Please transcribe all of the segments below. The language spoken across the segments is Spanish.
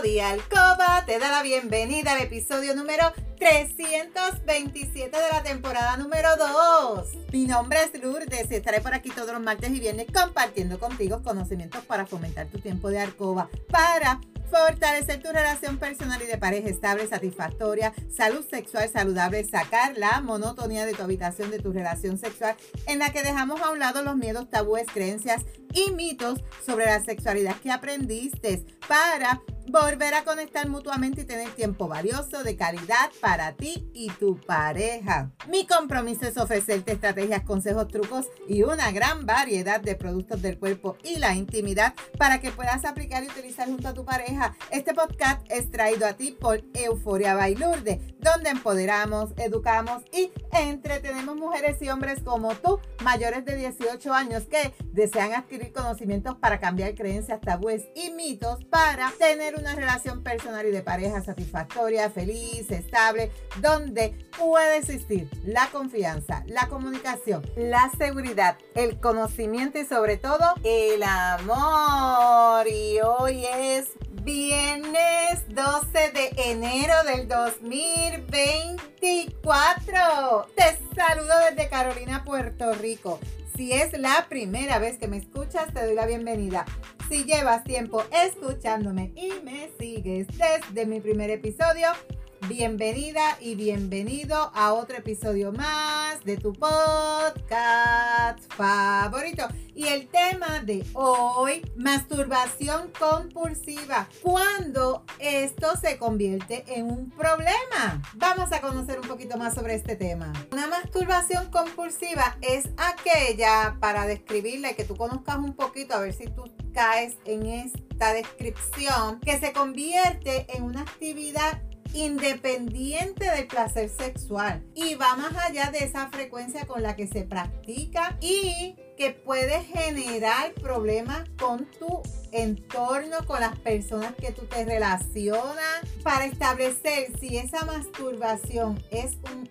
Claudia Alcoba te da la bienvenida al episodio número 327 de la temporada número 2. Mi nombre es Lourdes y estaré por aquí todos los martes y viernes compartiendo contigo conocimientos para fomentar tu tiempo de alcoba, para fortalecer tu relación personal y de pareja estable, satisfactoria, salud sexual saludable, sacar la monotonía de tu habitación, de tu relación sexual, en la que dejamos a un lado los miedos, tabúes, creencias y mitos sobre la sexualidad que aprendiste para volver a conectar mutuamente y tener tiempo valioso de calidad para ti y tu pareja. Mi compromiso es ofrecerte estrategias, consejos, trucos y una gran variedad de productos del cuerpo y la intimidad para que puedas aplicar y utilizar junto a tu pareja. Este podcast es traído a ti por Euforia Bailurde, donde empoderamos, educamos y entretenemos mujeres y hombres como tú, mayores de 18 años que desean adquirir conocimientos para cambiar creencias, tabúes y mitos para tener una relación personal y de pareja satisfactoria, feliz, estable, donde puede existir la confianza, la comunicación, la seguridad, el conocimiento y sobre todo el amor. Y hoy es viernes 12 de enero del 2024. Te saludo desde Carolina, Puerto Rico. Si es la primera vez que me escuchas, te doy la bienvenida. Si llevas tiempo escuchándome y me sigues desde mi primer episodio, bienvenida y bienvenido a otro episodio más de tu podcast favorito. Y el tema de hoy, masturbación compulsiva. Cuando esto se convierte en un problema. Vamos a conocer un poquito más sobre este tema. Una masturbación compulsiva es aquella, para describirla y que tú conozcas un poquito, a ver si tú caes en esta descripción, que se convierte en una actividad independiente del placer sexual y va más allá de esa frecuencia con la que se practica y que puede generar problemas con tu entorno, con las personas que tú te relacionas, para establecer si esa masturbación es un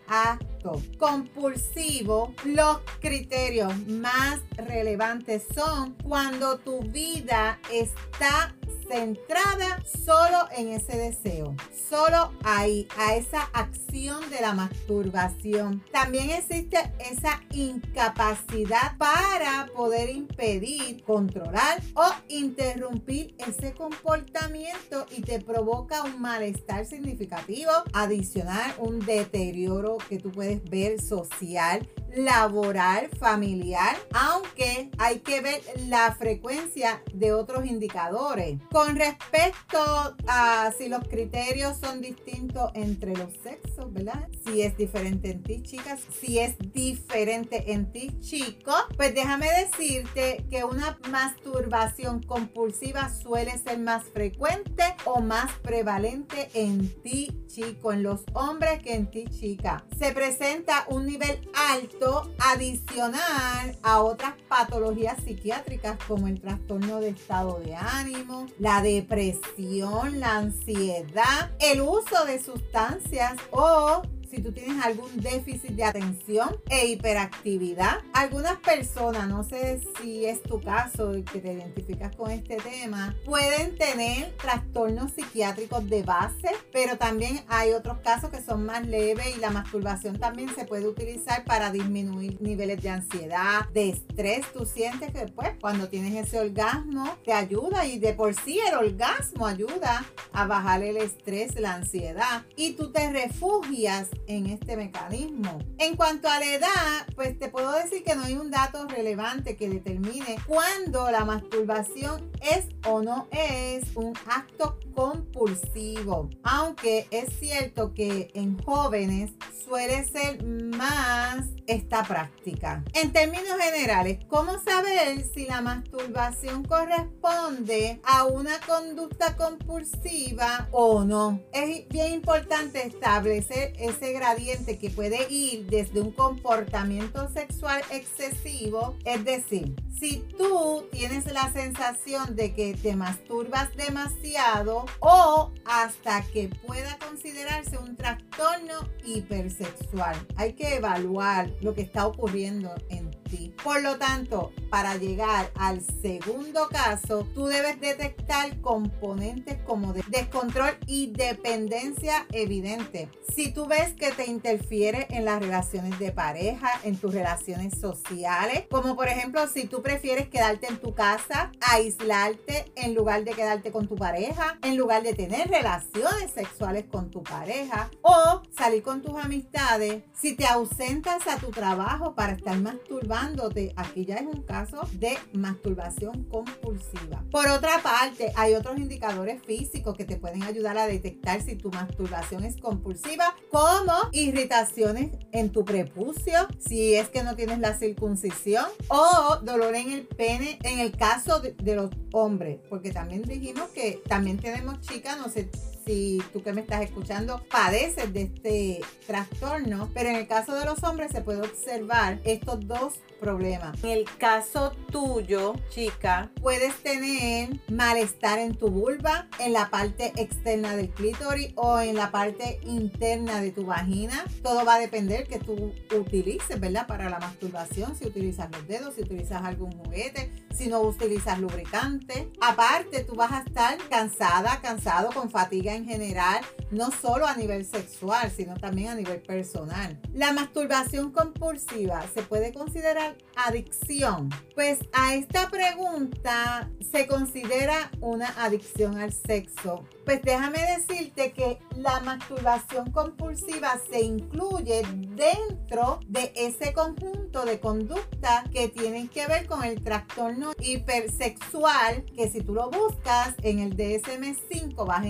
compulsivo, los criterios más relevantes son cuando tu vida está centrada solo en ese deseo, solo ahí, a esa acción de la masturbación. También existe esa incapacidad para poder impedir, controlar o interrumpir ese comportamiento y te provoca un malestar significativo, adicional, un deterioro que tú puedes ver social laboral, familiar, aunque hay que ver la frecuencia de otros indicadores. Con respecto a si los criterios son distintos entre los sexos, ¿verdad? Si es diferente en ti, chicas, si es diferente en ti, chico, pues déjame decirte que una masturbación compulsiva suele ser más frecuente o más prevalente en ti, chico, en los hombres que en ti, chica. Se presenta un nivel alto adicional a otras patologías psiquiátricas como el trastorno de estado de ánimo, la depresión, la ansiedad, el uso de sustancias o si tú tienes algún déficit de atención e hiperactividad. Algunas personas, no sé si es tu caso y que te identificas con este tema, pueden tener trastornos psiquiátricos de base, pero también hay otros casos que son más leves y la masturbación también se puede utilizar para disminuir niveles de ansiedad, de estrés. Tú sientes que pues cuando tienes ese orgasmo te ayuda y de por sí el orgasmo ayuda a bajar el estrés, la ansiedad y tú te refugias en este mecanismo. En cuanto a la edad, pues te puedo decir que no hay un dato relevante que determine cuándo la masturbación es o no es un acto compulsivo. Aunque es cierto que en jóvenes suele ser más esta práctica. En términos generales, ¿cómo saber si la masturbación corresponde a una conducta compulsiva o no? Es bien importante establecer ese gradiente que puede ir desde un comportamiento sexual excesivo, es decir, si tú tienes la sensación de que te masturbas demasiado o hasta que pueda considerarse un trastorno hipersexual. Hay que evaluar lo que está ocurriendo en Por lo tanto, para llegar al segundo caso, tú debes detectar componentes como descontrol y dependencia evidente. Si tú ves que te interfiere en las relaciones de pareja, en tus relaciones sociales, como por ejemplo si tú prefieres quedarte en tu casa, aislarte en lugar de quedarte con tu pareja, en lugar de tener relaciones sexuales con tu pareja o salir con tus amistades, si te ausentas a tu trabajo para estar masturbándote, aquí ya es un caso de masturbación compulsiva. Por otra parte, hay otros indicadores físicos que te pueden ayudar a detectar si tu masturbación es compulsiva, como irritaciones en tu prepucio, si es que no tienes la circuncisión, o dolor en el pene en el caso de, de los hombres, porque también dijimos que también tenemos chicas, no sé si tú que me estás escuchando padeces de este trastorno, pero en el caso de los hombres se puede observar estos dos problemas. En el caso tuyo, chica, puedes tener malestar en tu vulva, en la parte externa del clítoris o en la parte interna de tu vagina. Todo va a depender que tú utilices, ¿verdad? Para la masturbación, si utilizas los dedos, si utilizas algún juguete, si no utilizas lubricante. Aparte, tú vas a estar cansada, cansado, con fatiga en general, no solo a nivel sexual, sino también a nivel personal. La masturbación compulsiva se puede considerar adicción. Pues a esta pregunta se considera una adicción al sexo. Pues déjame decirte que la masturbación compulsiva se incluye dentro de ese conjunto de conductas que tienen que ver con el trastorno hipersexual, que si tú lo buscas en el DSM-5 vas a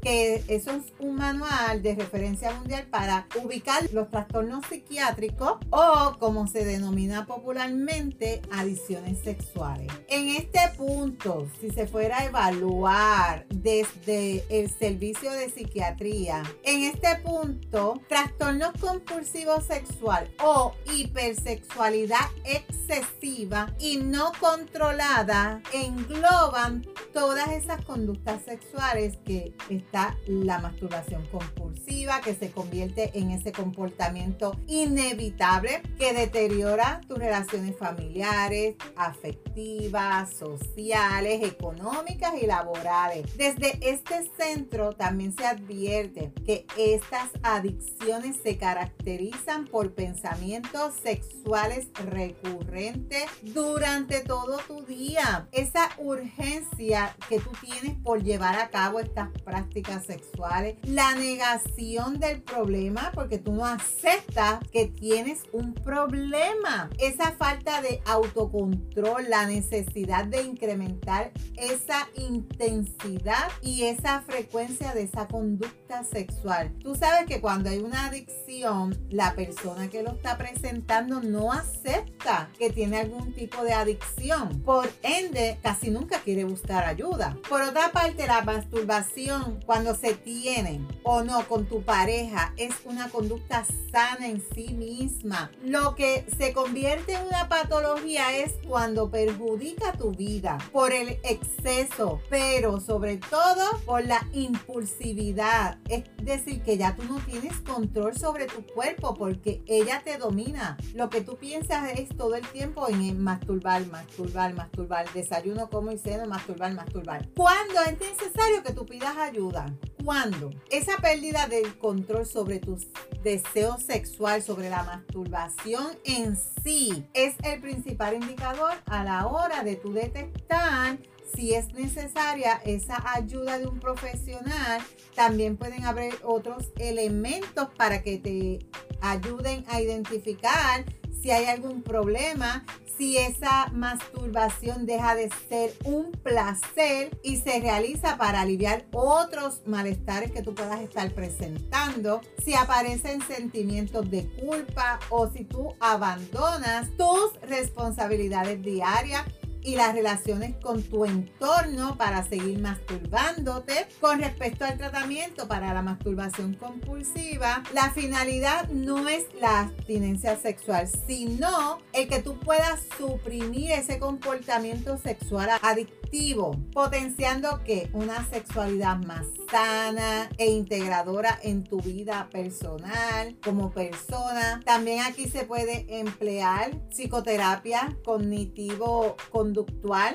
que eso es un manual de referencia mundial para ubicar los trastornos psiquiátricos o como se denomina popularmente adiciones sexuales. En este punto, si se fuera a evaluar desde el servicio de psiquiatría, en este punto, trastornos compulsivos sexual o hipersexualidad excesiva y no controlada engloban todas esas conductas sexuales que está la masturbación compulsiva, que se convierte en ese comportamiento inevitable que deteriora tus relaciones familiares, afectivas, sociales, económicas y laborales. Desde este centro también se advierte que estas adicciones se caracterizan por pensamientos sexuales recurrentes durante todo tu día. Esa urgencia que tú tienes por llevar a cabo estas prácticas sexuales, la negación del problema porque tú no aceptas que tienes un problema esa falta de autocontrol, la necesidad de incrementar esa intensidad y esa frecuencia de esa conducta sexual. Tú sabes que cuando hay una adicción, la persona que lo está presentando no acepta que tiene algún tipo de adicción. Por ende, casi nunca quiere buscar ayuda. Por otra parte, la masturbación, cuando se tiene o no con tu pareja, es una conducta sana en sí misma. Lo que se convierte en una patología es cuando perjudica tu vida por el exceso, pero sobre todo por la impulsividad. Es decir, que ya tú no tienes control sobre tu cuerpo porque ella te domina. Lo que tú piensas es todo el tiempo en masturbar, masturbar, masturbar, desayuno, como y ceno, masturbar, masturbar. ¿Cuándo es necesario que tú pidas ayuda? cuando esa pérdida del control sobre tus deseos sexual, sobre la masturbación en sí, es el principal indicador a la hora de tu detectar si es necesaria esa ayuda de un profesional, también pueden haber otros elementos para que te ayuden a identificar si hay algún problema, si esa masturbación deja de ser un placer y se realiza para aliviar otros malestares que tú puedas estar presentando, si aparecen sentimientos de culpa o si tú abandonas tus responsabilidades diarias y las relaciones con tu entorno para seguir masturbándote. Con respecto al tratamiento para la masturbación compulsiva, la finalidad no es la abstinencia sexual, sino el que tú puedas suprimir ese comportamiento sexual adictivo, potenciando que una sexualidad más sana e integradora en tu vida personal como persona. También aquí se puede emplear psicoterapia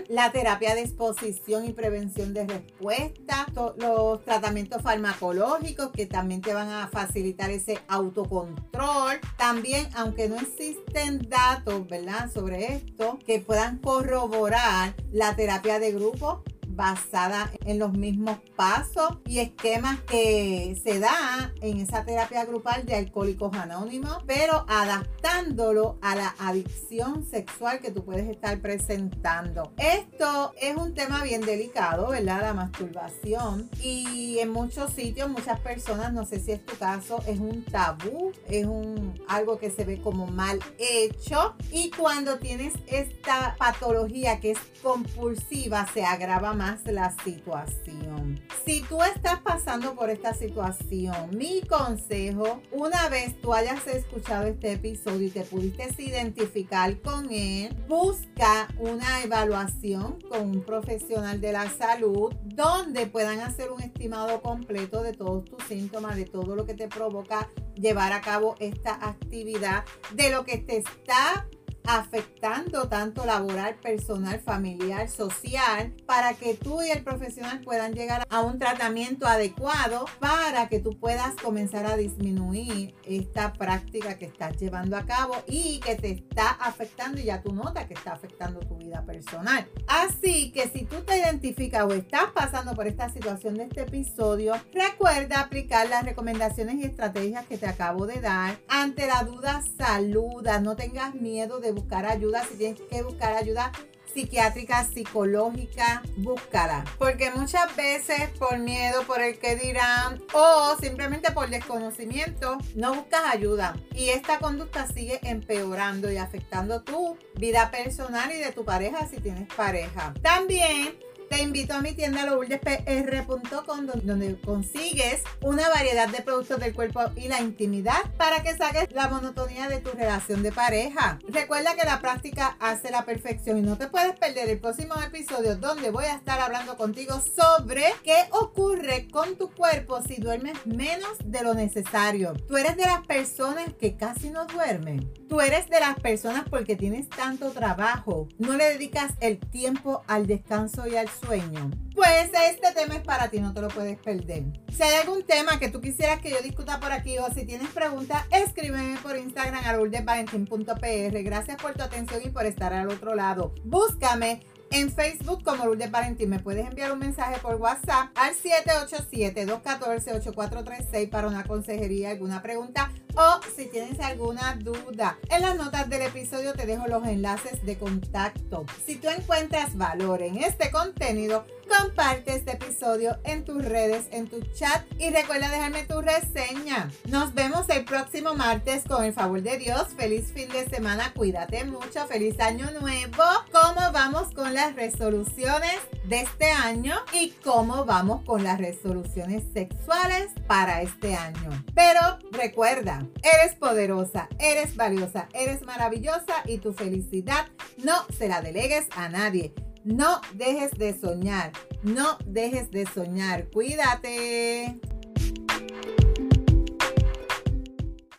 la terapia de exposición y prevención de respuesta, los tratamientos farmacológicos que también te van a facilitar ese autocontrol. También, aunque no existen datos, ¿verdad? Sobre esto, que puedan corroborar la terapia de grupo basada en los mismos pasos y esquemas que se da en esa terapia grupal de alcohólicos anónimos, pero adaptándolo a la adicción sexual que tú puedes estar presentando. Esto es un tema bien delicado, ¿verdad? La masturbación y en muchos sitios, muchas personas, no sé si es tu caso, es un tabú, es un algo que se ve como mal hecho y cuando tienes esta patología que es compulsiva se agrava la situación. Si tú estás pasando por esta situación, mi consejo, una vez tú hayas escuchado este episodio y te pudiste identificar con él, busca una evaluación con un profesional de la salud donde puedan hacer un estimado completo de todos tus síntomas, de todo lo que te provoca llevar a cabo esta actividad, de lo que te está afectando tanto laboral, personal, familiar, social, para que tú y el profesional puedan llegar a un tratamiento adecuado para que tú puedas comenzar a disminuir esta práctica que estás llevando a cabo y que te está afectando y ya tú notas que está afectando tu vida personal. Así que si tú te identificas o estás pasando por esta situación de este episodio, recuerda aplicar las recomendaciones y estrategias que te acabo de dar. Ante la duda, saluda, no tengas miedo de buscar ayuda, si tienes que buscar ayuda psiquiátrica, psicológica, búscala. Porque muchas veces por miedo, por el que dirán o simplemente por desconocimiento, no buscas ayuda. Y esta conducta sigue empeorando y afectando tu vida personal y de tu pareja si tienes pareja. También te invito a mi tienda lourdespr.com donde consigues una variedad de productos del cuerpo y la intimidad para que saques la monotonía de tu relación de pareja. Recuerda que la práctica hace la perfección y no te puedes perder el próximo episodio donde voy a estar hablando contigo sobre qué ocurre con tu cuerpo si duermes menos de lo necesario. Tú eres de las personas que casi no duermen. Tú eres de las personas porque tienes tanto trabajo. No le dedicas el tiempo al descanso y al sueño, pues este tema es para ti, no te lo puedes perder. Si hay algún tema que tú quisieras que yo discuta por aquí o si tienes preguntas, escríbeme por Instagram a lourdesvalentín.pr. Gracias por tu atención y por estar al otro lado. Búscame en Facebook como Lourdes Valentín. Me puedes enviar un mensaje por WhatsApp al 787-214-8436 para una consejería, alguna pregunta o si tienes alguna duda. En las notas del episodio te dejo los enlaces de contacto. Si tú encuentras valor en este contenido, comparte este episodio en tus redes, en tu chat y recuerda dejarme tu reseña. Nos vemos el próximo martes con el favor de Dios. Feliz fin de semana, cuídate mucho, feliz año nuevo. ¿Cómo vamos con las resoluciones de este año y cómo vamos con las resoluciones sexuales para este año? Pero recuerda, eres poderosa, eres valiosa, eres maravillosa y tu felicidad no se la delegues a nadie. No dejes de soñar, no dejes de soñar. Cuídate.